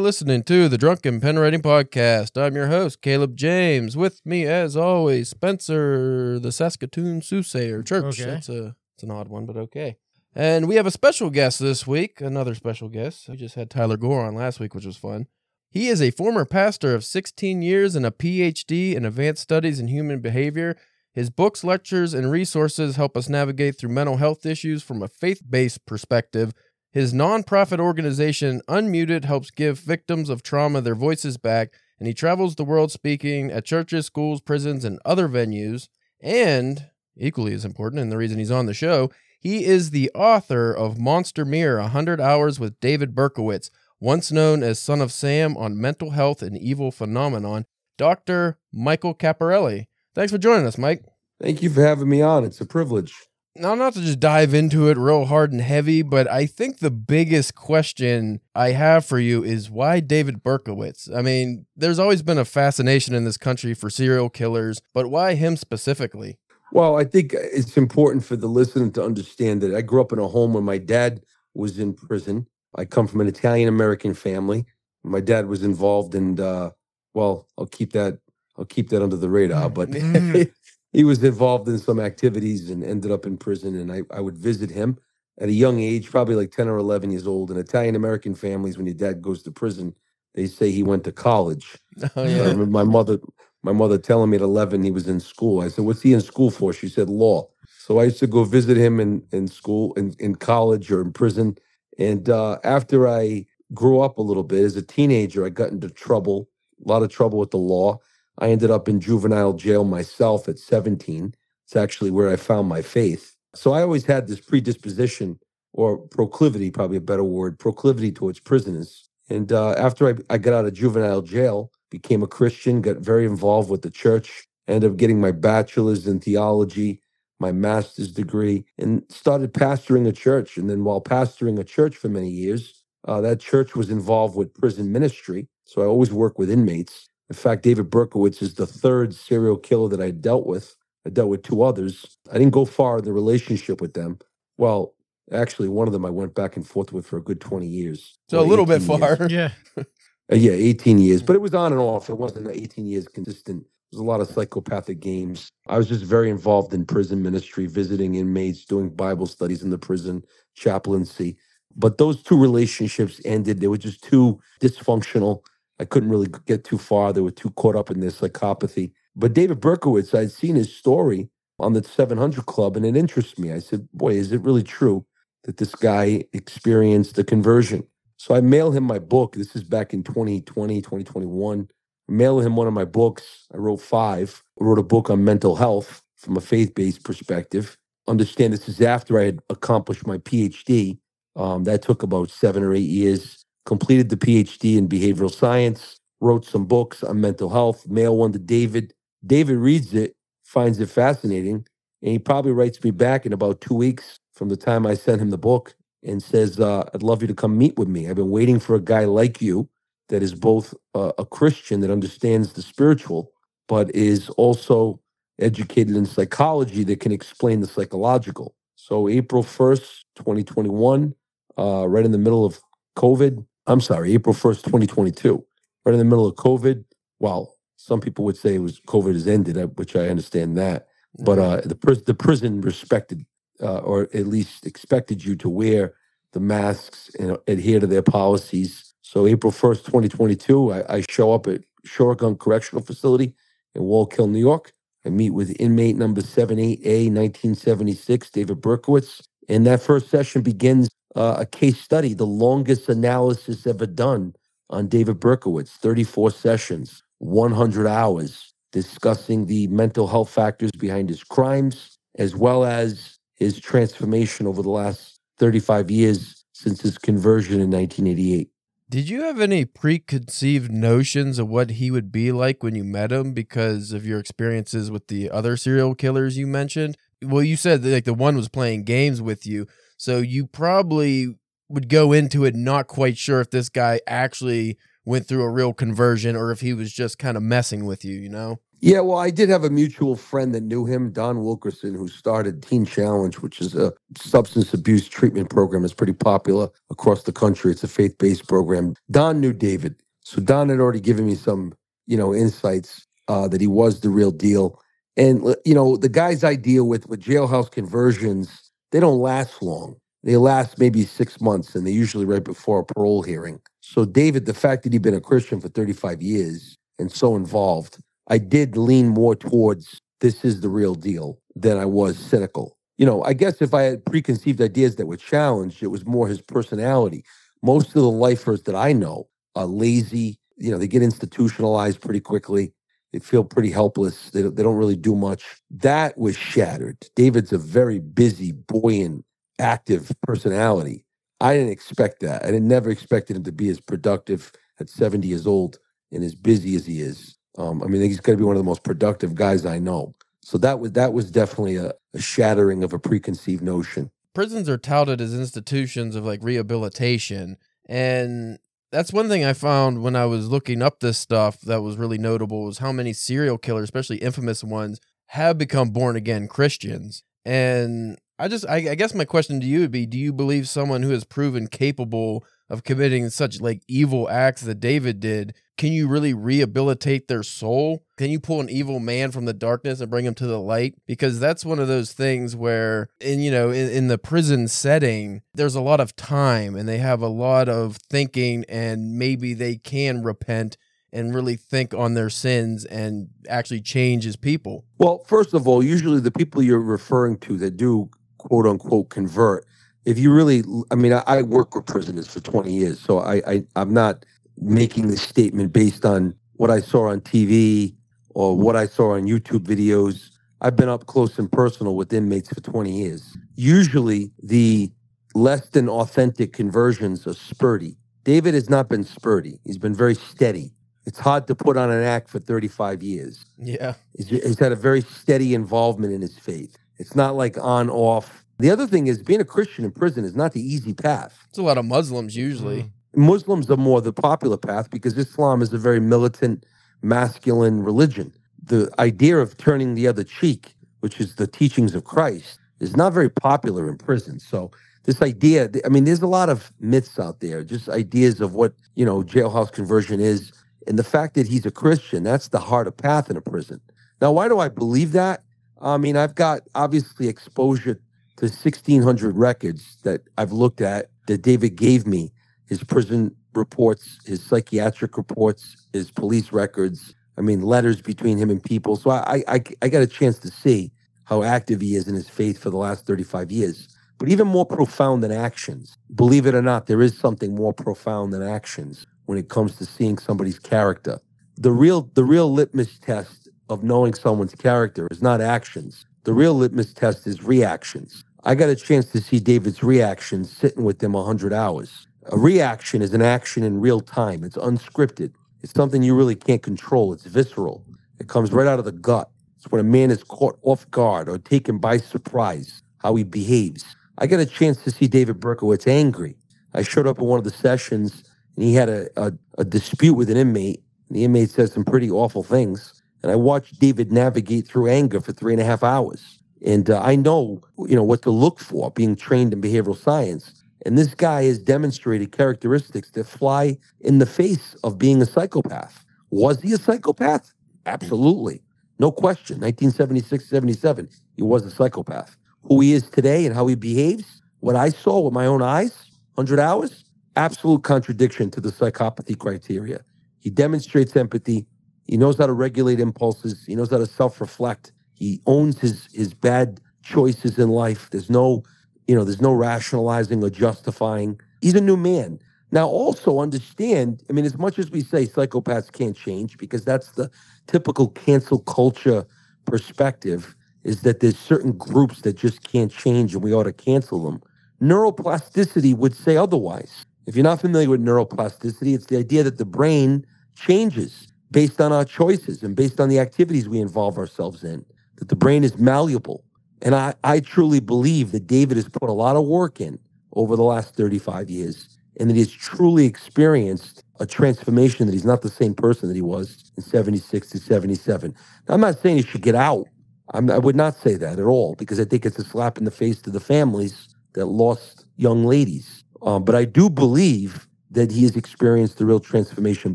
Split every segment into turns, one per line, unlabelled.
Listening to the Drunken Pen Writing Podcast. I'm your host, Caleb James. With me, as always, Spencer, the Saskatoon Soothsayer Church.
Okay.
That's a it's an odd one, but okay. And we have a special guest this week, another special guest. We just had Tyler Gore on last week, which was fun. He is a former pastor of 16 years and a PhD in advanced studies in human behavior. His books, lectures, and resources help us navigate through mental health issues from a faith based perspective. His nonprofit organization, Unmuted, helps give victims of trauma their voices back, and he travels the world speaking at churches, schools, prisons, and other venues. And, equally as important, and the reason he's on the show, he is the author of Monster Mirror 100 Hours with David Berkowitz, once known as Son of Sam on mental health and evil phenomenon, Dr. Michael Caparrelli. Thanks for joining us, Mike.
Thank you for having me on. It's a privilege.
Now, not to just dive into it real hard and heavy, but I think the biggest question I have for you is why David Berkowitz? I mean, there's always been a fascination in this country for serial killers, but why him specifically?
Well, I think it's important for the listener to understand that I grew up in a home where my dad was in prison. I come from an Italian American family. My dad was involved in, uh, well, I'll keep that, I'll keep that under the radar, but
Mhm.
he was involved in some activities and ended up in prison. And I, I would visit him at a young age, probably like 10 or 11 years old. In Italian American families, when your dad goes to prison, they say he went to college.
Oh,
I remember my mother, my mother telling me at 11 he was in school. I said, "What's he in school for?" She said, "Law." So I used to go visit him in in school, in in college or in prison. And uh, after I grew up a little bit as a teenager, I got into trouble, a lot of trouble with the law. I ended up in juvenile jail myself at 17. It's actually where I found my faith. So I always had this predisposition or proclivity, probably a better word, proclivity towards prisoners. And uh, after I, I got out of juvenile jail, became a Christian, got very involved with the church, ended up getting my bachelor's in theology, my master's degree, and started pastoring a church. And then while pastoring a church for many years, uh, that church was involved with prison ministry. So I always work with inmates. In fact, David Berkowitz is the third serial killer that I dealt with. I dealt with two others. I didn't go far in the relationship with them. Well, actually, one of them I went back and forth with for a good 20 years.
So a little bit
18 years.
far.
Yeah.
Uh, yeah, 18 years, but it was on and off. It wasn't 18 years consistent. There was a lot of psychopathic games. I was just very involved in prison ministry, visiting inmates, doing Bible studies in the prison, chaplaincy. But those two relationships ended. They were just too dysfunctional. I couldn't really get too far. They were too caught up in their psychopathy. But David Berkowitz, I'd seen his story on the 700 Club, and it interests me. I said, Boy, is it really true that this guy experienced a conversion? So I mail him my book. This is back in 2020, 2021. Mail him one of my books. I wrote five. I wrote a book on mental health from a faith based perspective. Understand this is after I had accomplished my PhD. Um, that took about seven or eight years. Completed the PhD in behavioral science, wrote some books on mental health, mail one to David. David reads it, finds it fascinating, and he probably writes me back in about two weeks from the time I sent him the book and says, uh, I'd love you to come meet with me. I've been waiting for a guy like you that is both uh, a Christian that understands the spiritual, but is also educated in psychology that can explain the psychological. So, April 1st, 2021, uh, right in the middle of COVID, I'm sorry, April 1st, 2022, right in the middle of COVID. Well, some people would say it was COVID has ended, uh, which I understand that. But uh, the, pris- the prison respected uh, or at least expected you to wear the masks and adhere to their policies. So April 1st, 2022, I, I show up at Shawangunk Correctional Facility in Wallkill, New York. I meet with inmate number 78A, 1976, David Berkowitz. And that first session begins uh, a case study, the longest analysis ever done on David Berkowitz, 34 sessions, 100 hours, discussing the mental health factors behind his crimes, as well as his transformation over the last 35 years since his conversion in 1988.
Did you have any preconceived notions of what he would be like when you met him because of your experiences with the other serial killers you mentioned? Well, you said that like the one was playing games with you, so you probably would go into it not quite sure if this guy actually went through a real conversion or if he was just kind of messing with you, you know?
Yeah, well, I did have a mutual friend that knew him, Don Wilkerson, who started Teen Challenge, which is a substance abuse treatment program. It's pretty popular across the country. It's a faith based program. Don knew David. So Don had already given me some, you know, insights uh, that he was the real deal. And, you know, the guys I deal with with jailhouse conversions, they don't last long. They last maybe six months, and they're usually right before a parole hearing. So, David, the fact that he'd been a Christian for 35 years and so involved, I did lean more towards this is the real deal than I was cynical. You know, I guess if I had preconceived ideas that were challenged, it was more his personality. Most of the lifers that I know are lazy. You know, they get institutionalized pretty quickly. They feel pretty helpless. They, they don't really do much. That was shattered. David's a very busy, buoyant, active personality. I didn't expect that. I didn't never expected him to be as productive at 70 years old and as busy as he is. Um, I mean, he's going to be one of the most productive guys I know. So that was that was definitely a, a shattering of a preconceived notion.
Prisons are touted as institutions of like rehabilitation, and that's one thing I found when I was looking up this stuff that was really notable was how many serial killers, especially infamous ones, have become born again Christians. And I just, I, I, guess my question to you would be do you believe someone who has proven capable of committing such like evil acts that David did can you really rehabilitate their soul? Can you pull an evil man from the darkness and bring him to the light? Because that's one of those things where, in you know, in, in the prison setting, there's a lot of time and they have a lot of thinking, and maybe they can repent and really think on their sins and actually change as people.
Well, first of all, usually the people you're referring to that do quote unquote convert, if you really, I mean, I, I work with prisoners for 20 years, so I, I I'm not making this statement based on what I saw on TV or what I saw on YouTube videos. I've been up close and personal with inmates for 20 years. Usually, the less than authentic conversions are spurty. David has not been spurty, he's been very steady. It's hard to put on an act for 35 years.
Yeah.
He's, he's had a very steady involvement in his faith. It's not like on off. The other thing is being a Christian in prison is not the easy path.
It's a lot of Muslims usually. Mm.
Muslims are more the popular path because Islam is a very militant, masculine religion. The idea of turning the other cheek, which is the teachings of Christ, is not very popular in prison. So this idea, I mean, there's a lot of myths out there, just ideas of what, you know, jailhouse conversion is. And the fact that he's a Christian, that's the harder path in a prison. Now, why do I believe that? I mean, I've got obviously exposure to 1,600 records that I've looked at that David gave me his prison reports, his psychiatric reports, his police records. I mean, letters between him and people. So I, I, I got a chance to see how active he is in his faith for the last 35 years. But even more profound than actions, believe it or not, there is something more profound than actions when it comes to seeing somebody's character. The real, the real litmus test of knowing someone's character is not actions. The real litmus test is reactions. I got a chance to see David's reactions sitting with him 100 hours. A reaction is an action in real time. It's unscripted. It's something you really can't control. It's visceral. It comes right out of the gut. It's when a man is caught off guard or taken by surprise, how he behaves. I got a chance to see David Berkowitz angry. I showed up at one of the sessions and he had a, a, a dispute with an inmate. And the inmate said some pretty awful things. And I watched David navigate through anger for three and a half hours. And uh, I know, you know, what to look for being trained in behavioral science. And this guy has demonstrated characteristics that fly in the face of being a psychopath. Was he a psychopath? Absolutely. No question. 1976, 77, he was a psychopath. Who he is today and how he behaves, what I saw with my own eyes, 100 hours, absolute contradiction to the psychopathy criteria. He demonstrates empathy. He knows how to regulate impulses. He knows how to self reflect. He owns his, his bad choices in life. There's no you know, there's no rationalizing or justifying. He's a new man. Now, also understand, I mean, as much as we say psychopaths can't change, because that's the typical cancel culture perspective, is that there's certain groups that just can't change and we ought to cancel them. Neuroplasticity would say otherwise. If you're not familiar with neuroplasticity, it's the idea that the brain changes based on our choices and based on the activities we involve ourselves in, that the brain is malleable. And I, I truly believe that David has put a lot of work in over the last 35 years and that he's truly experienced a transformation that he's not the same person that he was in 76 to 77. Now, I'm not saying he should get out. I'm, I would not say that at all because I think it's a slap in the face to the families that lost young ladies. Um, but I do believe that he has experienced the real transformation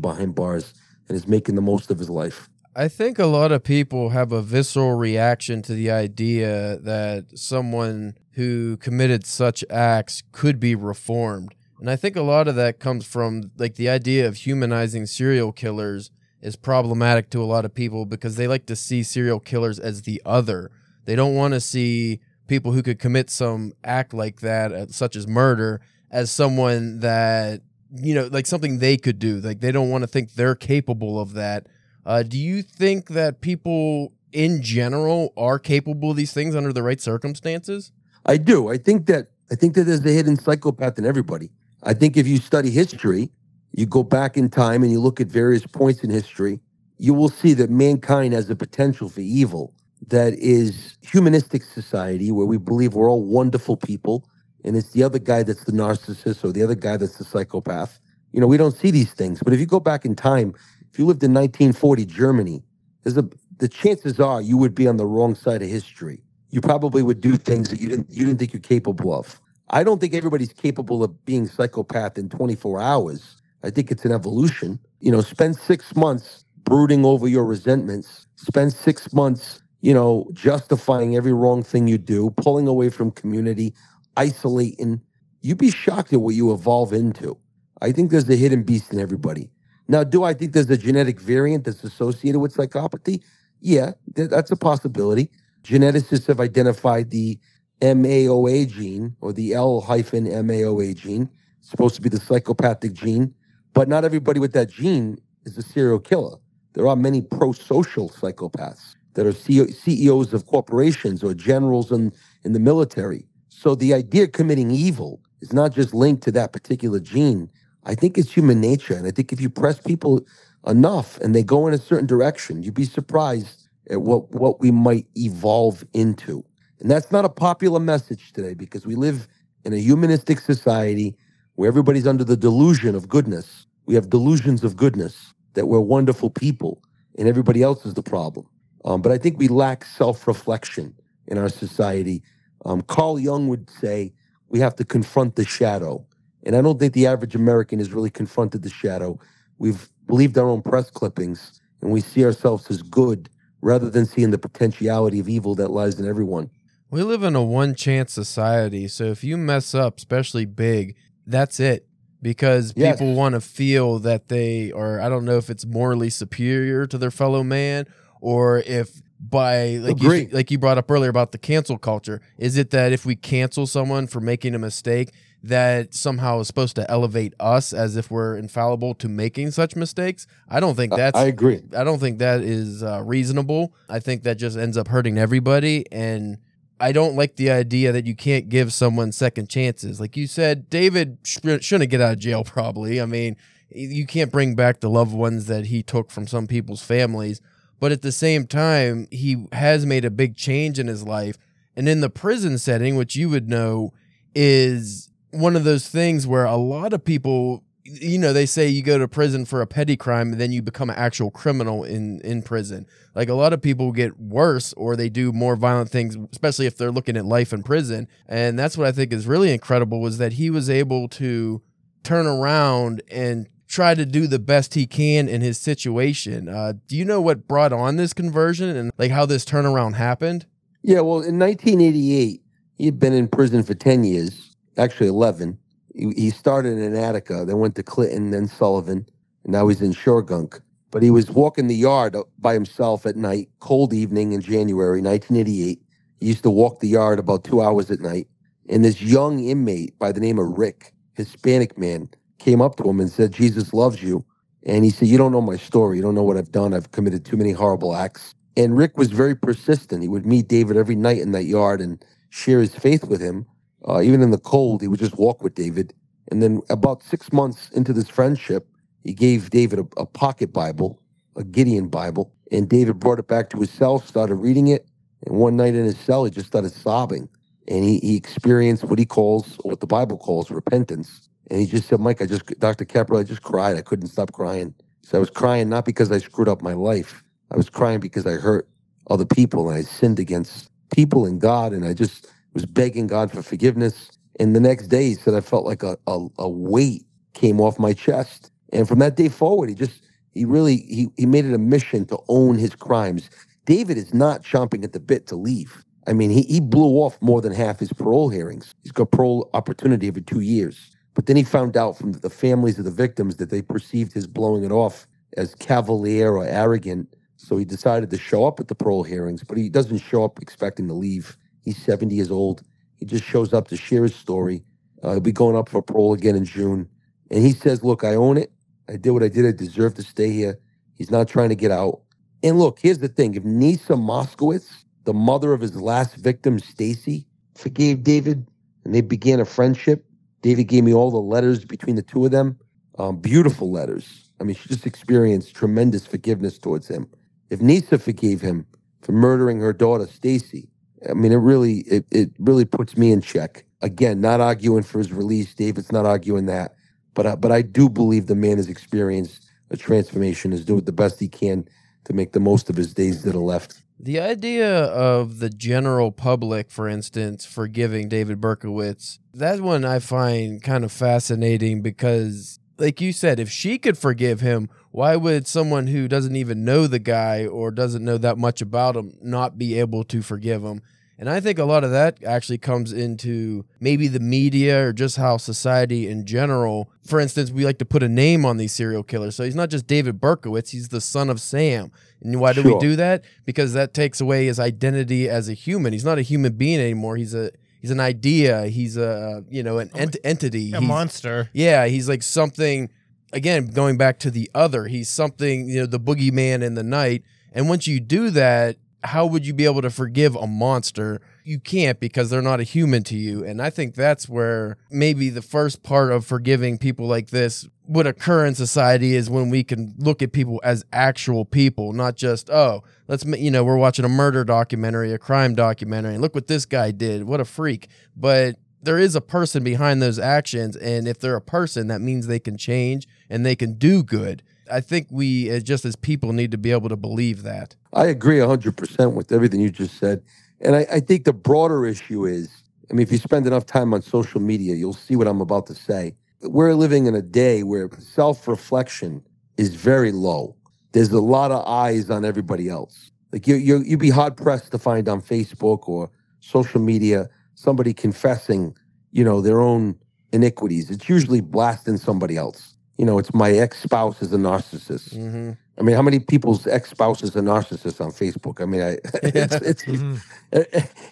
behind bars and is making the most of his life.
I think a lot of people have a visceral reaction to the idea that someone who committed such acts could be reformed. And I think a lot of that comes from like the idea of humanizing serial killers is problematic to a lot of people because they like to see serial killers as the other. They don't want to see people who could commit some act like that, uh, such as murder, as someone that, you know, like something they could do. Like they don't want to think they're capable of that uh, do you think that people in general are capable of these things under the right circumstances?
I do. I think that I think that there's a hidden psychopath in everybody. I think if you study history, you go back in time and you look at various points in history, you will see that mankind has a potential for evil that is humanistic society where we believe we're all wonderful people and it's the other guy that's the narcissist or the other guy that's the psychopath. You know, we don't see these things. But if you go back in time, if you lived in 1940 Germany, there's a the chances are you would be on the wrong side of history. You probably would do things that you didn't you didn't think you're capable of. I don't think everybody's capable of being psychopath in 24 hours. I think it's an evolution. You know, spend six months brooding over your resentments. Spend six months, you know, justifying every wrong thing you do, pulling away from community, isolating. You'd be shocked at what you evolve into. I think there's a hidden beast in everybody. Now, do I think there's a genetic variant that's associated with psychopathy? Yeah, th- that's a possibility. Geneticists have identified the MAOA gene or the L hyphen MAOA gene. It's supposed to be the psychopathic gene, but not everybody with that gene is a serial killer. There are many pro social psychopaths that are CEOs of corporations or generals in, in the military. So the idea of committing evil is not just linked to that particular gene, I think it's human nature. And I think if you press people enough and they go in a certain direction, you'd be surprised at what, what we might evolve into. And that's not a popular message today because we live in a humanistic society where everybody's under the delusion of goodness. We have delusions of goodness that we're wonderful people and everybody else is the problem. Um, but I think we lack self reflection in our society. Um, Carl Jung would say we have to confront the shadow. And I don't think the average American has really confronted the shadow. We've believed our own press clippings and we see ourselves as good rather than seeing the potentiality of evil that lies in everyone.
We live in a one chance society. So if you mess up, especially big, that's it. Because yes. people want to feel that they are, I don't know if it's morally superior to their fellow man or if by like you, like you brought up earlier about the cancel culture is it that if we cancel someone for making a mistake that somehow is supposed to elevate us as if we're infallible to making such mistakes. I don't think that's.
I agree.
I don't think that is uh, reasonable. I think that just ends up hurting everybody, and I don't like the idea that you can't give someone second chances. Like you said, David sh- shouldn't get out of jail. Probably. I mean, you can't bring back the loved ones that he took from some people's families, but at the same time, he has made a big change in his life, and in the prison setting, which you would know is one of those things where a lot of people you know they say you go to prison for a petty crime and then you become an actual criminal in in prison. Like a lot of people get worse or they do more violent things especially if they're looking at life in prison. And that's what i think is really incredible was that he was able to turn around and try to do the best he can in his situation. Uh, do you know what brought on this conversion and like how this turnaround happened?
Yeah well in 1988 he had been in prison for 10 years actually 11. He, he started in Attica, then went to Clinton, then Sullivan, and now he's in Shawangunk. But he was walking the yard uh, by himself at night, cold evening in January 1988. He used to walk the yard about two hours at night. And this young inmate by the name of Rick, Hispanic man, came up to him and said, Jesus loves you. And he said, You don't know my story. You don't know what I've done. I've committed too many horrible acts. And Rick was very persistent. He would meet David every night in that yard and share his faith with him. Uh, even in the cold, he would just walk with David. And then about six months into this friendship, he gave David a, a pocket Bible, a Gideon Bible. And David brought it back to his cell, started reading it. And one night in his cell, he just started sobbing. And he, he experienced what he calls, what the Bible calls repentance. And he just said, Mike, I just, Dr. Capper, I just cried. I couldn't stop crying. So I was crying not because I screwed up my life. I was crying because I hurt other people and I sinned against people and God. And I just was begging God for forgiveness. And the next day, he said, I felt like a, a, a weight came off my chest. And from that day forward, he just, he really, he, he made it a mission to own his crimes. David is not chomping at the bit to leave. I mean, he, he blew off more than half his parole hearings. He's got parole opportunity every two years. But then he found out from the families of the victims that they perceived his blowing it off as cavalier or arrogant. So he decided to show up at the parole hearings, but he doesn't show up expecting to leave. He's 70 years old. He just shows up to share his story. Uh, he'll be going up for parole again in June. And he says, Look, I own it. I did what I did. I deserve to stay here. He's not trying to get out. And look, here's the thing if Neysa Moskowitz, the mother of his last victim, Stacy, forgave David and they began a friendship, David gave me all the letters between the two of them, um, beautiful letters. I mean, she just experienced tremendous forgiveness towards him. If Neysa forgave him for murdering her daughter, Stacy, I mean, it really, it, it really puts me in check. Again, not arguing for his release. David's not arguing that. But I, but I do believe the man has experienced a transformation, is doing the best he can to make the most of his days that are left.
The idea of the general public, for instance, forgiving David Berkowitz, that one I find kind of fascinating because, like you said, if she could forgive him, why would someone who doesn't even know the guy or doesn't know that much about him not be able to forgive him? And I think a lot of that actually comes into maybe the media or just how society in general. For instance, we like to put a name on these serial killers. So he's not just David Berkowitz, he's the son of Sam. And why do
Sure.
we do that? Because that takes away his identity as a human. He's not a human being anymore. He's a he's an idea. He's a you know an ent- entity.
A
He's-
monster.
yeah, he's like something. Again, going back to the other, he's something. You know, the boogeyman in the night. And once you do that, how would you be able to forgive a monster? You can't because they're not a human to you. And I think that's where maybe the first part of forgiving people like this would occur in society is when we can look at people as actual people, not just, oh, let's, you know, we're watching a murder documentary, a crime documentary, and look what this guy did. What a freak. But there is a person behind those actions. And if they're a person, that means they can change and they can do good. I think we, as just as people, need to be able to believe that.
I agree 100% with everything you just said. And I, I think the broader issue is I mean, if you spend enough time on social media, you'll see what I'm about to say. We're living in a day where self reflection is very low. There's a lot of eyes on everybody else. Like you, you, you'd be hard pressed to find on Facebook or social media somebody confessing, you know, their own iniquities. It's usually blasting somebody else. You know, it's my ex spouse is a narcissist.
Mm-hmm.
I mean, how many people's ex spouses are narcissists on Facebook? I mean, I, it's, it's,
Mhm.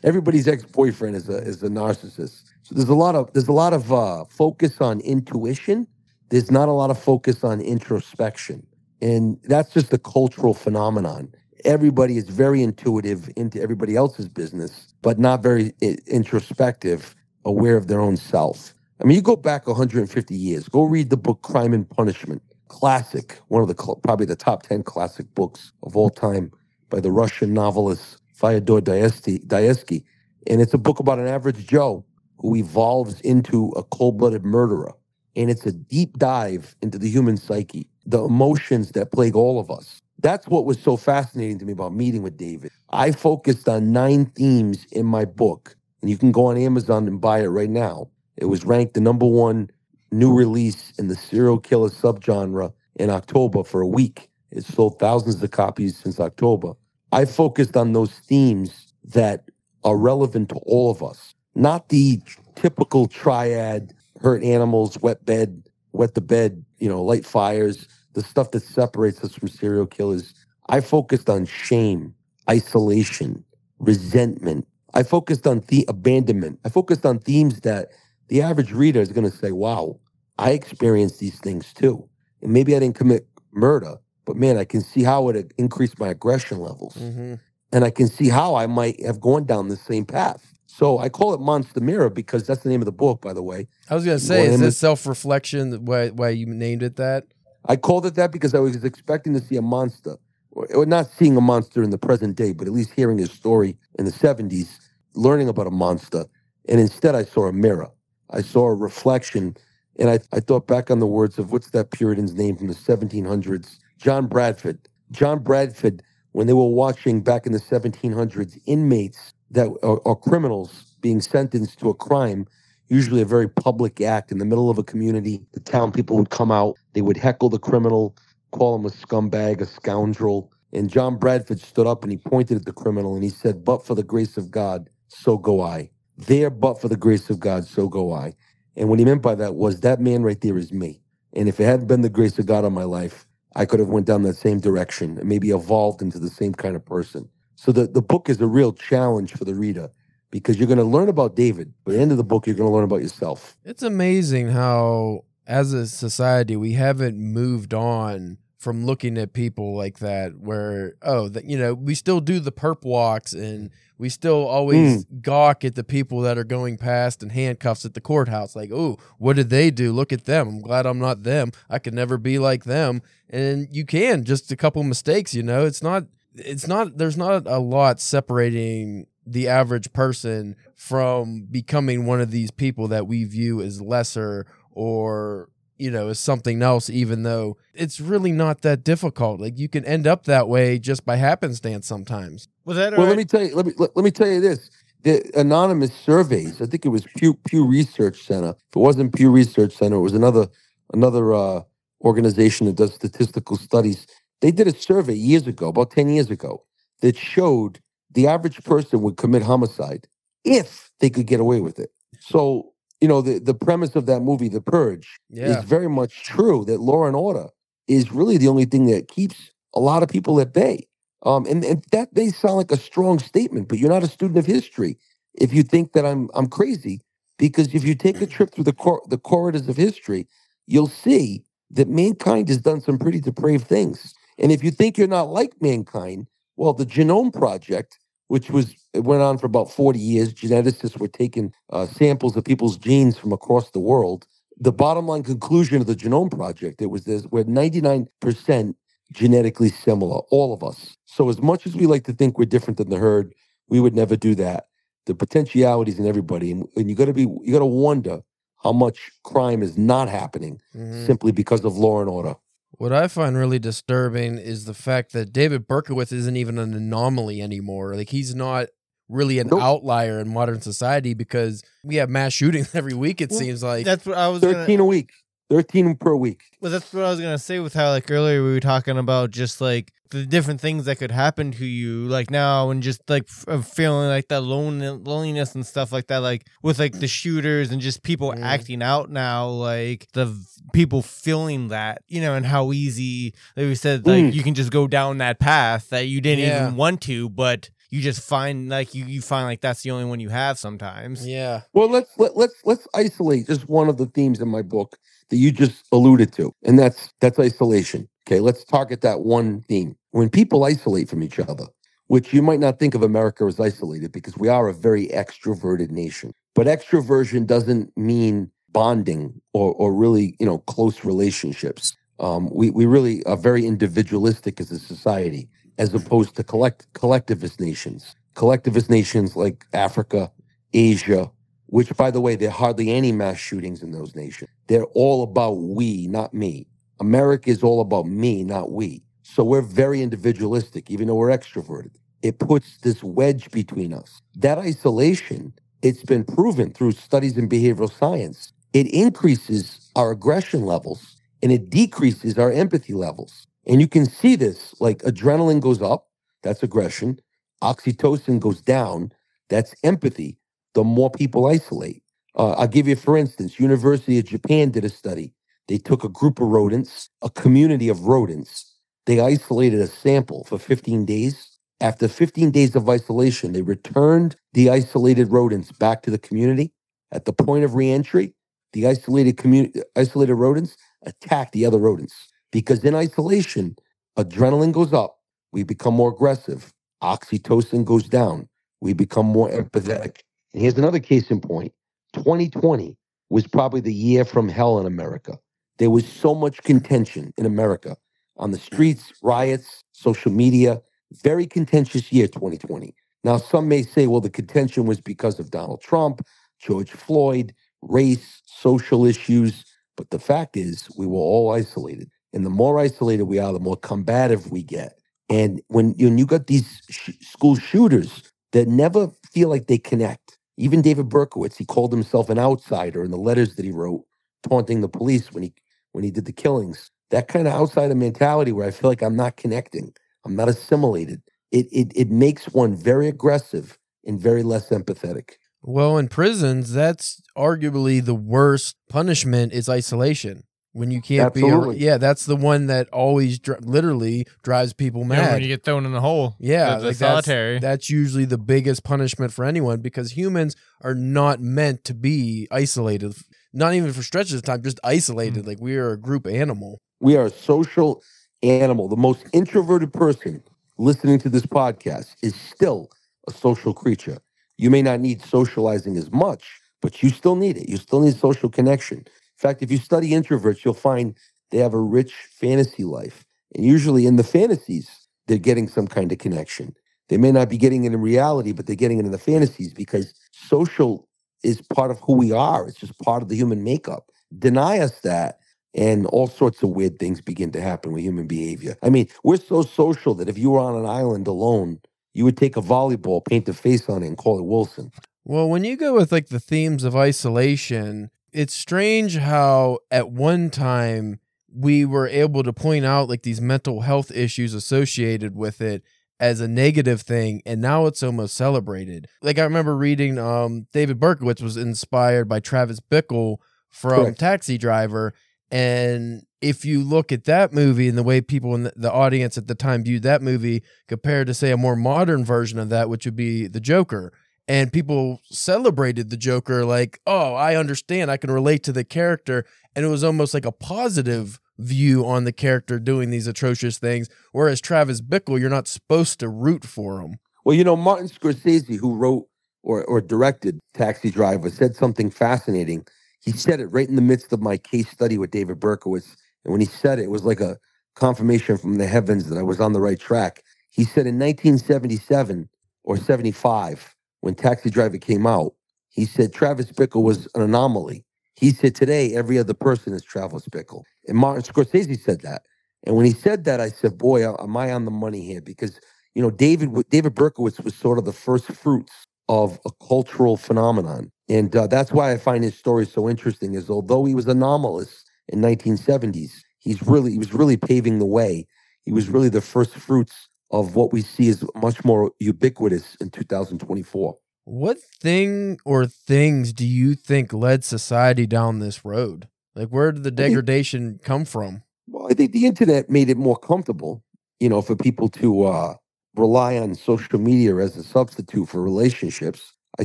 everybody's ex boyfriend is a is a narcissist. So there's a lot of there's a lot of uh, focus on intuition. There's not a lot of focus on introspection, and that's just a cultural phenomenon. Everybody is very intuitive into everybody else's business, but not very eh, introspective, aware of their own self. I mean, you go back 150 years. Go read the book Crime and Punishment, classic, one of the probably the top 10 classic books of all time by the Russian novelist Fyodor Dostoevsky. Dostoevsky. And it's a book about an average Joe who evolves into a cold blooded murderer. And it's a deep dive into the human psyche, the emotions that plague all of us. That's what was so fascinating to me about meeting with David. I focused on nine themes in my book, and you can go on Amazon and buy it right now. It was ranked the number one new release in the serial killer subgenre in October for a week. It sold thousands of copies since October. I focused on those themes that are relevant to all of us, not the typical triad hurt animals, wet bed, wet the bed, you know, light fires, the stuff that separates us from serial killers. I focused on shame, isolation, resentment. I focused on the abandonment. I focused on themes that the average reader is going to say, wow, I experienced these things too. And maybe I didn't commit murder, but man, I can see how it increased my aggression levels.
Mm-hmm.
And I can see how I might have gone down the same path. So I call it Monster Mirror because that's the name of the book, by the way.
I was gonna say,
Well,
is this self reflection why why you named it that?
I called it that because I was expecting to see a monster, or, or not seeing a monster in the present day, but at least hearing his story in the 70s, learning about a monster. And instead, I saw a mirror. I saw a reflection And I, I thought back on the words of what's that Puritan's name from the 1700s? John Bradford. John Bradford, when they were watching back in the 1700s, inmates that are, are criminals being sentenced to a crime, usually a very public act in the middle of a community. The town people would come out, they would heckle the criminal, call him a scumbag, a scoundrel. And John Bradford stood up and he pointed at the criminal and he said, But for the grace of God, so go I. There, but for the grace of God, so go I. And what he meant by that was that man right there is me. And if it hadn't been the grace of God on my life, I could have went down that same direction and maybe evolved into the same kind of person. So the, the book is a real challenge for the reader because you're going to learn about David, at the end of the book, you're going to learn about yourself.
It's amazing how, as a society, we haven't moved on from looking at people like that where oh that you know we still do the perp walks and we still always mm. gawk at the people that are going past in handcuffs at the courthouse. Like oh what did they do? Look at them. I'm glad i'm not them. I could never be like them. And you can just a couple mistakes you know? It's not it's not there's not a lot separating the average person from becoming one of these people that we view as lesser or you know, as something else, even though it's really not that difficult. Like you can end up that way just by happenstance sometimes.
Was that well? Right? Let me tell you. Let me let, let me tell you this. The anonymous surveys. I think it was Pew Pew Research Center. If it wasn't Pew Research Center, it was another another uh, organization that does statistical studies. They did a survey years ago, about ten years ago, that showed the average person would commit homicide if they could get away with it. So you know, the, the premise of that movie, The Purge, yeah. is very much true that law and order is really the only thing that keeps a lot of people at bay. Um, and, and that may sound like a strong statement, but you're not a student of history if you think that I'm I'm crazy. Because if you take a trip through the cor- the corridors of history, you'll see that mankind has done some pretty depraved things. And if you think you're not like mankind, well, the Genome Project which was it went on for about 40 years. Geneticists were taking uh, samples of people's genes from across the world. The bottom line conclusion of the Genome Project it was this: we're 99% genetically similar, all of us. So as much as we like to think we're different than the herd, we would never do that. The potentialities in everybody, and, and you got to be, you got to wonder how much crime is not happening mm-hmm. simply because of law and order.
What I find really disturbing is the fact that David Berkowitz isn't even an anomaly anymore. Like he's not really an nope. outlier in modern society because we have mass shootings every week. It well, seems like
that's what I was.
Thirteen
gonna...
a week. 13 per week.
Well, that's what I was gonna say with how like earlier we were talking about just like the different things that could happen to you like now and just like f- feeling like that lone- loneliness and stuff like that like with like the shooters and just people mm. acting out now like the people feeling that you know and how easy like we said like mm. you can just go down that path that you didn't yeah. even want to but you just find like you, you find like that's the only one you have sometimes
yeah
well let's let, let's let's isolate just one of the themes in my book that you just alluded to, and that's that's isolation. Okay, let's target that one theme. When people isolate from each other, which you might not think of America as isolated because we are a very extroverted nation. But extroversion doesn't mean bonding or, or really, you know, close relationships. Um, we, we really are very individualistic as a society, as opposed to collect collectivist nations. Collectivist nations like Africa, Asia, which, by the way, there are hardly any mass shootings in those nations. They're all about we, not me. America is all about me, not we. So we're very individualistic, even though we're extroverted. It puts this wedge between us. That isolation, it's been proven through studies in behavioral science, it increases our aggression levels and it decreases our empathy levels. And you can see this like adrenaline goes up, that's aggression. Oxytocin goes down, that's empathy the more people isolate. Uh, I'll give you, for instance, University of Japan did a study. They took a group of rodents, a community of rodents. They isolated a sample for 15 days. After 15 days of isolation, they returned the isolated rodents back to the community. At the point of reentry, the isolated community, isolated rodents attack the other rodents because in isolation, adrenaline goes up. We become more aggressive. Oxytocin goes down. We become more empathetic. And here's another case in point 2020 was probably the year from hell in America. There was so much contention in America on the streets, riots, social media. Very contentious year, 2020. Now, some may say, well, the contention was because of Donald Trump, George Floyd, race, social issues, But the fact is, we were all isolated. And the more isolated we are, the more combative we get. And when, when you got these sh- school shooters that never feel like they connect, even David Berkowitz, he called himself an outsider in the letters that he wrote, taunting the police when he when he did the killings. That kind of outsider mentality where I feel like I'm not connecting, I'm not assimilated. It it it makes one very aggressive and very less empathetic.
Well, in prisons, that's arguably the worst punishment is isolation. When you can't be, yeah, that's the one that always dri- literally drives people
Yeah,
mad.
when you get thrown in the hole.
Yeah,
It's a
like
solitary.
that's usually the biggest punishment for anyone because humans are not meant to be isolated. Not even for stretches of time, just isolated. Mm. Like we are a group animal.
We are a social animal. The most introverted person listening to this podcast is still a social creature. You may not need socializing as much, but you still need it. You still need social connection. In fact, if you study introverts, you'll find they have a rich fantasy life. And usually in the fantasies, they're getting some kind of connection. They may not be getting it in reality, but they're getting it in the fantasies because social is part of who we are. It's just part of the human makeup. Deny us that, and all sorts of weird things begin to happen with human behavior. I mean, we're so social that if you were on an island alone, you would take a volleyball, paint a face on it, and call it Wilson.
Well, when you go with like the themes of isolation, it's strange how at one time we were able to point out like these mental health issues associated with it as a negative thing and now it's almost celebrated. Like I remember reading um David Berkowitz was inspired by Travis Bickle from
Correct.
Taxi Driver and if you look at that movie and the way people in the, the audience at the time viewed that movie compared to say a more modern version of that which would be The Joker and people celebrated the Joker like, "Oh, I understand. I can relate to the character." And it was almost like a positive view on the character doing these atrocious things whereas Travis Bickle, you're not supposed to root for him.
Well, you know, Martin Scorsese, who wrote or, or directed Taxi Driver, said something fascinating. He said it right in the midst of my case study with David Berkowitz. And when he said it, it was like a confirmation from the heavens that I was on the right track. He said in 1977 or 75, when Taxi Driver came out, he said Travis Bickle was an anomaly. He said today every other person is Travis Bickle. And Martin Scorsese said that. And when he said that, I said, boy, am I on the money here? Because you know, David David Berkowitz was sort of the first fruits of a cultural phenomenon, and uh, that's why I find his story so interesting. Is although he was anomalous in 1970s, he's really he was really paving the way. He was really the first fruits of what we see as much more ubiquitous in 2024.
What thing or things do you think led society down this road? Like where did the
think-
degradation come from?
Well, I think the internet made it more comfortable, you know, for people to uh, rely on social media as a substitute for relationships. I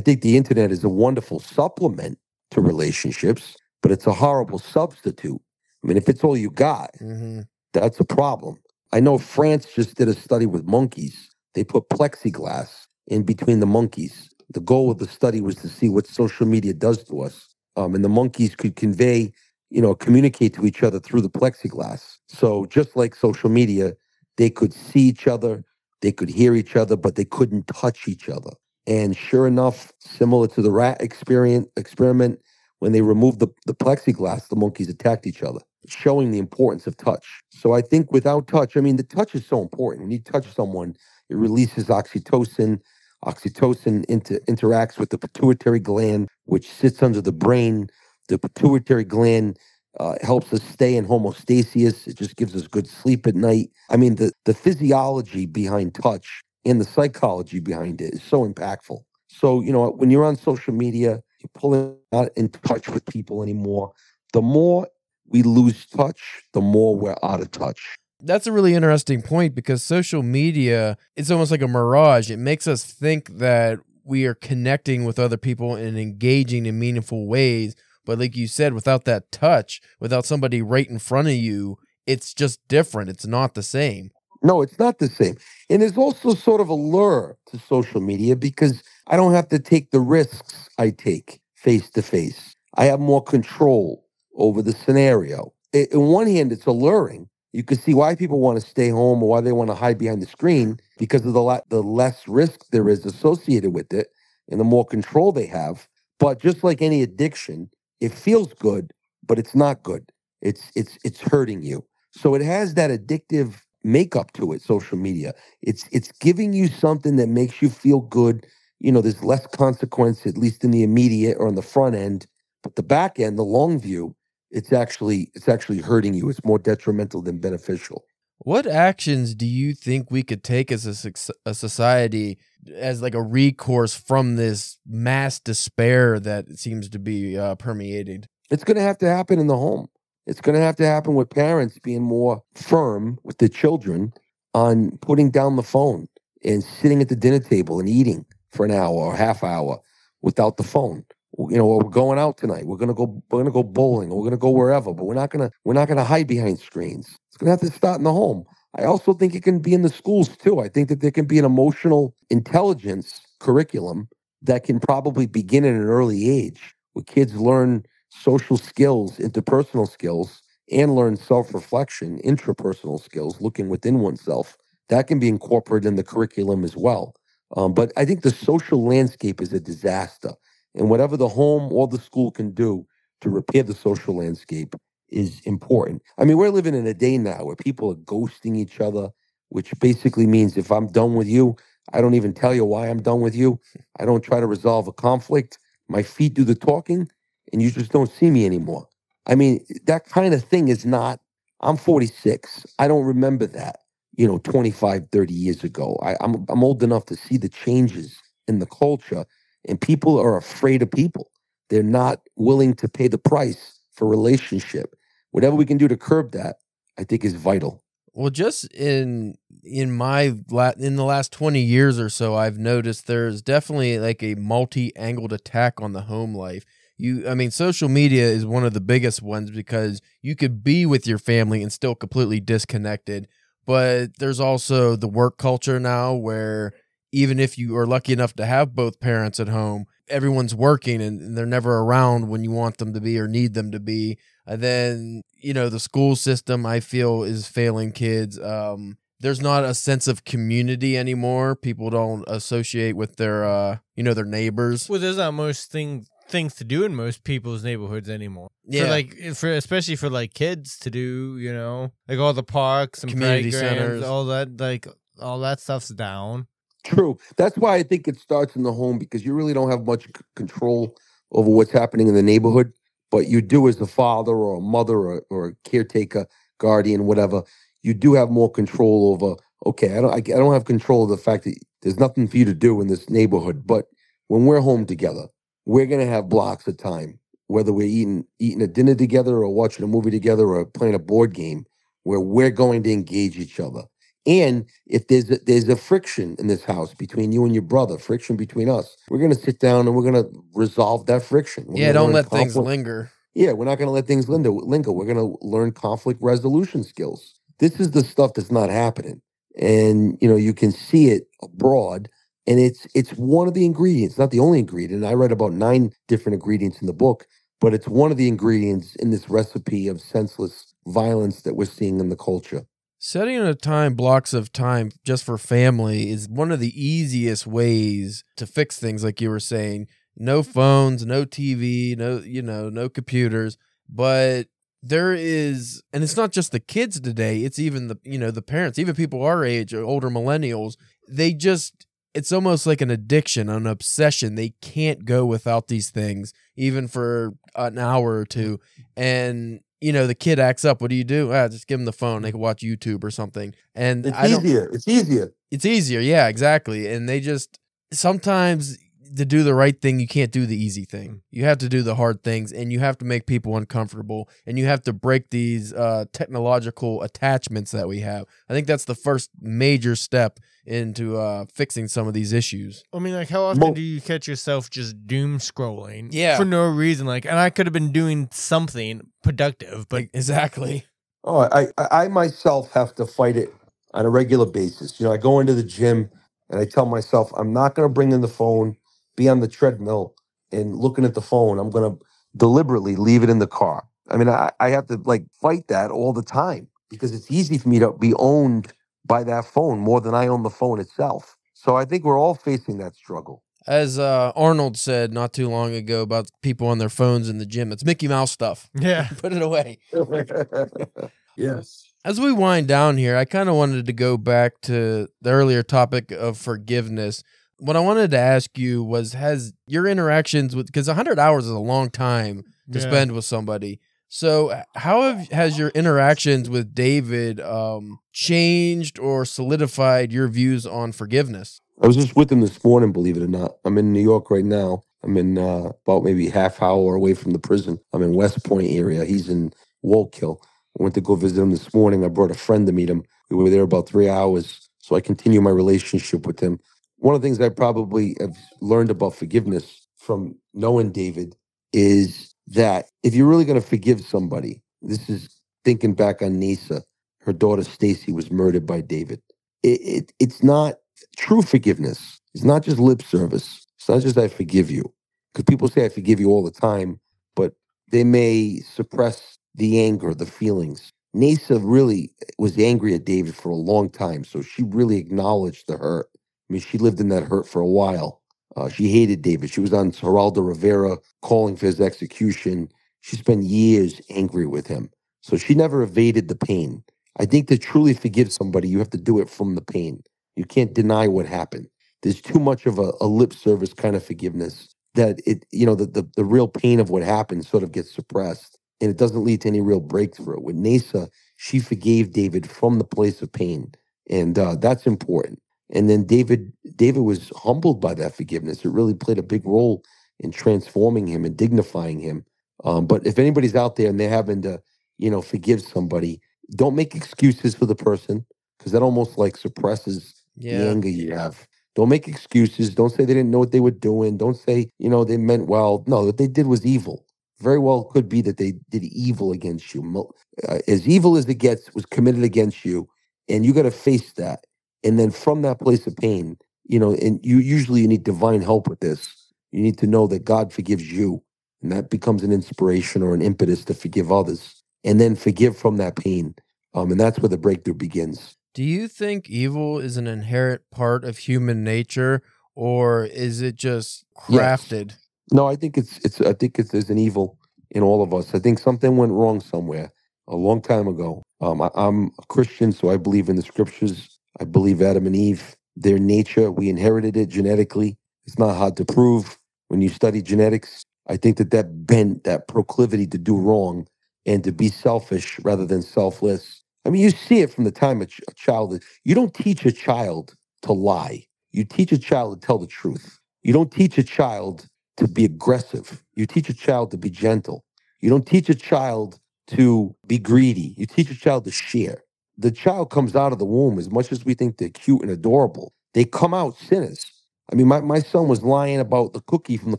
think the internet is a wonderful supplement to relationships, but it's a horrible substitute. I mean, if it's all you got,
hmm
that's a problem. I know France just did a study with monkeys. They put plexiglass in between the monkeys. The goal of the study was to see what social media does to us. Um, and the monkeys could convey, you know, communicate to each other through the plexiglass. So just like social media, they could see each other, they could hear each other, but they couldn't touch each other. And sure enough, similar to the rat experience experiment, when they removed the, the plexiglass, the monkeys attacked each other, showing the importance of touch. So I think without touch, I mean, the touch is so important. When you touch someone, it releases oxytocin. Oxytocin inter- interacts with the pituitary gland, which sits under the brain. The pituitary gland uh, helps us stay in homeostasis. It just gives us good sleep at night. I mean, the, the physiology behind touch and the psychology behind it is so impactful. So, you know, when you're on social media, you're pulling not in touch with people anymore. The more we lose touch, the more we're out of touch.
That's a really interesting point because social media it's almost like a mirage. It makes us think that we are connecting with other people and engaging in meaningful ways, but like you said without that touch, without somebody right in front of you, it's just different. It's not the same.
No, it's not the same. And there's also sort of a lure to social media because I don't have to take the risks I take face to face. I have more control over the scenario. I- On one hand, it's alluring. You can see why people want to stay home or why they want to hide behind the screen because of the la- the less risk there is associated with it and the more control they have. But just like any addiction, it feels good but it's not good. It's it's it's hurting you. So it has that addictive makeup to it, social media. It's it's giving you something that makes you feel good. You know, there's less consequence, at least in the immediate or on the front end. But the back end, the long view, it's actually it's actually hurting you. It's more detrimental than beneficial.
What actions do you think we could take as a, a society as like a recourse from this mass despair that seems to be uh, permeated?
It's going to have to happen in the home. It's going to have to happen with parents being more firm with the children on putting down the phone and sitting at the dinner table and eating for an hour or half hour without the phone. You know, we're going out tonight. We're gonna go. We're gonna go bowling. We're gonna go wherever. But we're not gonna. We're not gonna hide behind screens. It's gonna have to start in the home. I also think it can be in the schools too. I think that there can be an emotional intelligence curriculum that can probably begin at an early age, where kids learn social skills, interpersonal skills, and learn self reflection, intrapersonal skills, looking within oneself. That can be incorporated in the curriculum as well. Um, but I think the social landscape is a disaster. And whatever the home or the school can do to repair the social landscape is important. I mean, we're living in a day now where people are ghosting each other, which basically means if I'm done with you, I don't even tell you why I'm done with you. I don't try to resolve a conflict. My feet do the talking, and you just don't see me anymore. I mean, that kind of thing is not, I'm 46. I don't remember that, you know, 25, 30 years ago. I, I'm, I'm old enough to see the changes in the culture, and people are afraid of people. They're not willing to pay the price for relationship. Whatever we can do to curb that, I think is vital.
Well, just in in my in the last 20 years or so, I've noticed there's definitely like a multi-angled attack on the home life. You I mean, social media is one of the biggest ones because you could be with your family and still completely disconnected. But there's also the work culture now where even if you are lucky enough to have both parents at home, everyone's working and they're never around when you want them to be or need them to be. And then, you know, the school system I feel is failing kids. Um, there's not a sense of community anymore. People don't associate with their, uh, you know, their neighbors.
Well, there's not most thing things to do in most people's neighborhoods anymore.
Yeah.
For like for especially for like kids to do, you know, like all the parks and
Community
playgrounds,
centers.
all that like all that stuff's down.
True. That's why I think it starts in the home because you really don't have much c- control over what's happening in the neighborhood. But you do as a father or a mother or, or a caretaker, guardian, whatever. You do have more control over. Okay, I don't. I, I don't have control of the fact that there's nothing for you to do in this neighborhood. But when we're home together, we're gonna have blocks of time, whether we're eating eating a dinner together or watching a movie together or playing a board game, where we're going to engage each other. And if there's a, there's a friction in this house between you and your brother, friction between us, we're gonna sit down and we're gonna resolve that friction. We're
yeah, don't let things linger.
Yeah, we're not gonna let things linger. Linger. We're gonna learn conflict resolution skills. This is the stuff that's not happening, and you know you can see it abroad. And it's it's one of the ingredients, not the only ingredient. I read about nine different ingredients in the book, but it's one of the ingredients in this recipe of senseless violence that we're seeing in the culture.
Setting a time blocks of time just for family is one of the easiest ways to fix things like you were saying. No mm-hmm. phones, no TV, no you know, no computers, but there is and it's not just the kids today, it's even the you know, the parents, even people our age, or older millennials, they just it's almost like an addiction, an obsession. They can't go without these things even for an hour or two. Mm-hmm. And you know, the kid acts up. What do you do? Ah, just give them the phone. They can watch YouTube or something. And
It's
I
easier. It's easier.
it's easier. Yeah, exactly. And they just sometimes to do the right thing, you can't do the easy thing. You have to do the hard things, and you have to make people uncomfortable, and you have to break these uh, technological attachments that we have. I think that's the first major step into uh, fixing some of these issues.
I mean, like, how often
Mo-
do you catch yourself just doom scrolling?
Yeah.
For no reason. Like, and I could have been doing something productive, but
exactly.
Oh, I, I I myself have to fight it on a regular basis. You know, I go into the gym and I tell myself I'm not going to bring in the phone, be on the treadmill and looking at the phone. I'm going to deliberately leave it in the car. I mean, I, I have to like fight that all the time because it's easy for me to be owned by that phone more than I own the phone itself. So I think we're all facing that struggle.
As uh, Arnold said not too long ago about people on their phones in the gym, it's Mickey Mouse stuff.
Yeah.
Put it away.
yes.
As we wind down here, I kind of wanted to go back to the earlier topic of forgiveness. What I wanted to ask you was Has your interactions with, because 100 hours is a long time to
Yeah.
spend with somebody. So, how have, has your interactions with David um, changed or solidified your views on forgiveness?
I was just with him this morning, believe it or not. I'm in New York right now. I'm in uh, about maybe half hour away from the prison. I'm in West Point area. He's in Wallkill. I went to go visit him this morning. I brought a friend to meet him. We were there about three hours. So I continue my relationship with him. One of the things I probably have learned about forgiveness from knowing David is that if you're really going to forgive somebody, this is thinking back on Neysa, her daughter Stacy was murdered by David. It, it it's not true forgiveness. It's not just lip service. It's not just I forgive you. Because people say I forgive you all the time, but they may suppress the anger, the feelings. Neysa really was angry at David for a long time, so she really acknowledged the hurt. I mean, she lived in that hurt for a while. Uh, she hated David. She was on Geraldo Rivera calling for his execution. She spent years angry with him. So she never evaded the pain. I think to truly forgive somebody, you have to do it from the pain. You can't deny what happened. There's too much of a, a lip service kind of forgiveness that it, you know, the, the the real pain of what happened sort of gets suppressed and it doesn't lead to any real breakthrough. With Neysa, she forgave David from the place of pain. And uh, that's important. And then David, David was humbled by that forgiveness. It really played a big role in transforming him and dignifying him. Um, but if anybody's out there and they're having to, you know, forgive somebody, don't make excuses for the person because that almost like suppresses the anger you have. Don't make excuses. Don't say they didn't know what they were doing. Don't say, you know, they meant well. No, what they did was evil. Very well could be that they did evil against you. Uh, as evil as it gets was committed against you, and you got to face that. And then from that place of pain, you know, and you usually you need divine help with this. You need to know that God forgives you, and that becomes an inspiration or an impetus to forgive others, and then forgive from that pain. Um, and that's where the breakthrough begins.
Do you think evil is an inherent part of human nature or is it just
Yes.
crafted?
No, I think it's it's I think it's there's an evil in all of us. I think something went wrong somewhere a long time ago. Um, I, I'm a Christian, so I believe in the scriptures. I believe Adam and Eve, their nature, we inherited it genetically. It's not hard to prove when you study genetics. I think that that bent, that proclivity to do wrong and to be selfish rather than selfless. I mean, you see it from the time a, ch- a child. You don't teach a child to lie. You teach a child to tell the truth. You don't teach a child to be aggressive. You teach a child to be gentle. You don't teach a child to be greedy. You teach a child to share. The child comes out of the womb, as much as we think they're cute and adorable, they come out sinners. I mean, my, my son was lying about the cookie from the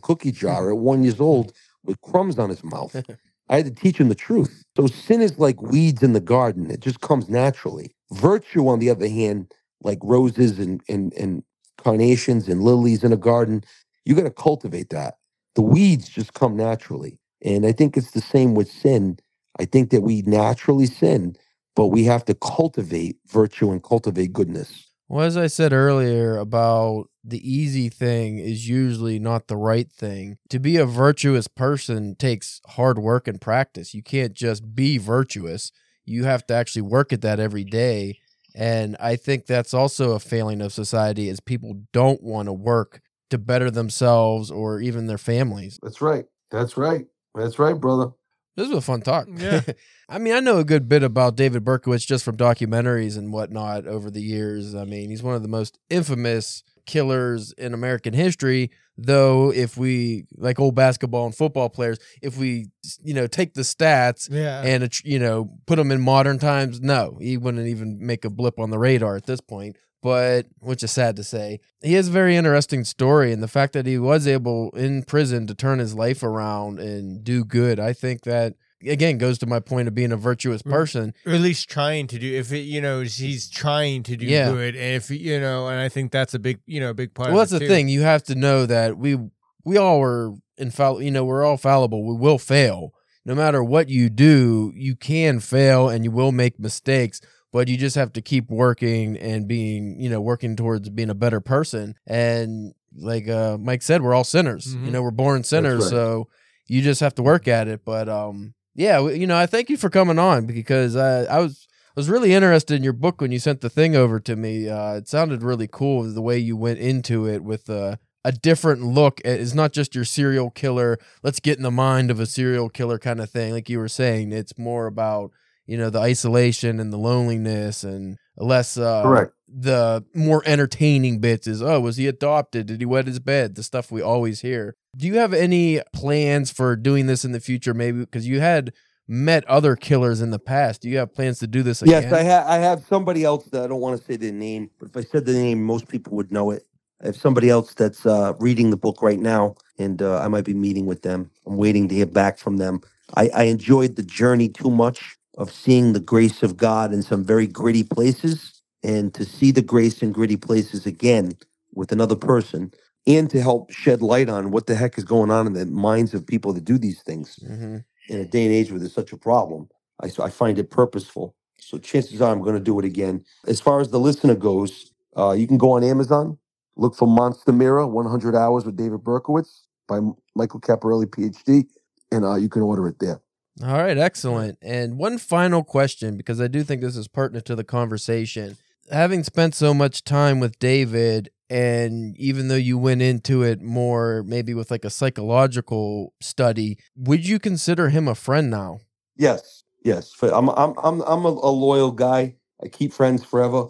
cookie jar at one years old with crumbs on his mouth. I had to teach him the truth. So sin is like weeds in the garden. It just comes naturally. Virtue, on the other hand, like roses and and, and carnations and lilies in a garden, you got to cultivate that. The weeds just come naturally. And I think it's the same with sin. I think that we naturally sin, but we have to cultivate virtue and cultivate goodness.
Well, as I said earlier about the easy thing is usually not the right thing. To be a virtuous person takes hard work and practice. You can't just be virtuous. You have to actually work at that every day. And I think that's also a failing of society is people don't want to work to better themselves or even their families.
That's right. That's right. That's right, brother.
This was a fun talk.
Yeah.
I mean, I know a good bit about David Berkowitz just from documentaries and whatnot over the years. I mean, he's one of the most infamous killers in American history. Though, if we like old basketball and football players, if we you know take the stats
Yeah.
and you know put them in modern times, no, he wouldn't even make a blip on the radar at this point. But which is sad to say, he has a very interesting story, and the fact that he was able in prison to turn his life around and do good, I think that again goes to my point of being a virtuous
Mm.
person.
or at least trying to do if it you know he's trying to do
Yeah.
good and if you know and i think that's a big you know big part
Well,
of
that's the
too.
thing. You have to know that we we all were infallible. You know, we're all fallible. We will fail. No matter what you do, you can fail and you will make mistakes. But you just have to keep working and being, you know, working towards being a better person. And like uh, Mike said, we're all sinners. You
Mhm.
know, we're born sinners,
right.
so you just have to work at it. But um, yeah, you know, I thank you for coming on because uh, I was I was really interested in your book when you sent the thing over to me. Uh, it sounded really cool the way you went into it with uh, a different look. At, it's not just your serial killer. Let's get in the mind of a serial killer kind of thing, like you were saying. It's more about you know the isolation and the loneliness and less uh,
Correct.
the more entertaining bits is oh was he adopted did he wet his bed the stuff we always hear do you have any plans for doing this in the future maybe because you had met other killers in the past do you have plans to do this again
Yes, I have. I have somebody else that I don't want to say their name, but if I said the name, most people would know it. I have somebody else that's uh, reading the book right now, and uh, I might be meeting with them. I'm waiting to hear back from them. I, I enjoyed the journey too much of seeing the grace of God in some very gritty places, and to see the grace in gritty places again with another person, and to help shed light on what the heck is going on in the minds of people that do these things
hmm
in a day and age where there's such a problem. I, I find it purposeful. So chances are I'm going to do it again. As far as the listener goes, uh, you can go on Amazon, look for Monster Mirror 100 Hours with David Berkowitz by Michael Caparrelli, PhD, and uh, you can order it there.
All right excellent and one final question because i do think this is pertinent to the conversation having spent so much time with david and even though you went into it more maybe with like a psychological study would you consider him a friend now
Yes, yes. F- I'm I'm I'm I'm a, a loyal guy. I keep friends forever.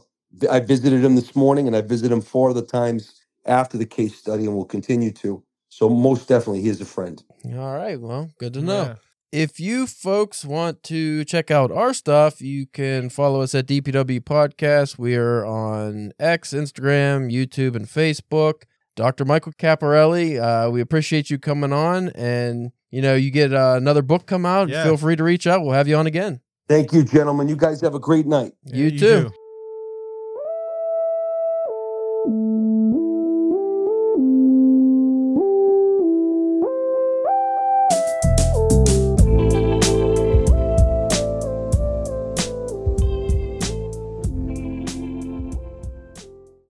I visited him this morning, and I visited him four other times after the case study, and will continue to. So most definitely, he is a friend.
all right well good to know
Yeah.
If you folks want to check out our stuff, you can follow us at DPW Podcast. We are on X, Instagram, YouTube, and Facebook. Dr. Michael Caparrelli, uh, we appreciate you coming on. And, you know, you get uh, another book come out,
Yeah.
feel free to reach out. We'll have you on again.
Thank you, gentlemen. You guys have a great night.
You
Yeah,
too.
too.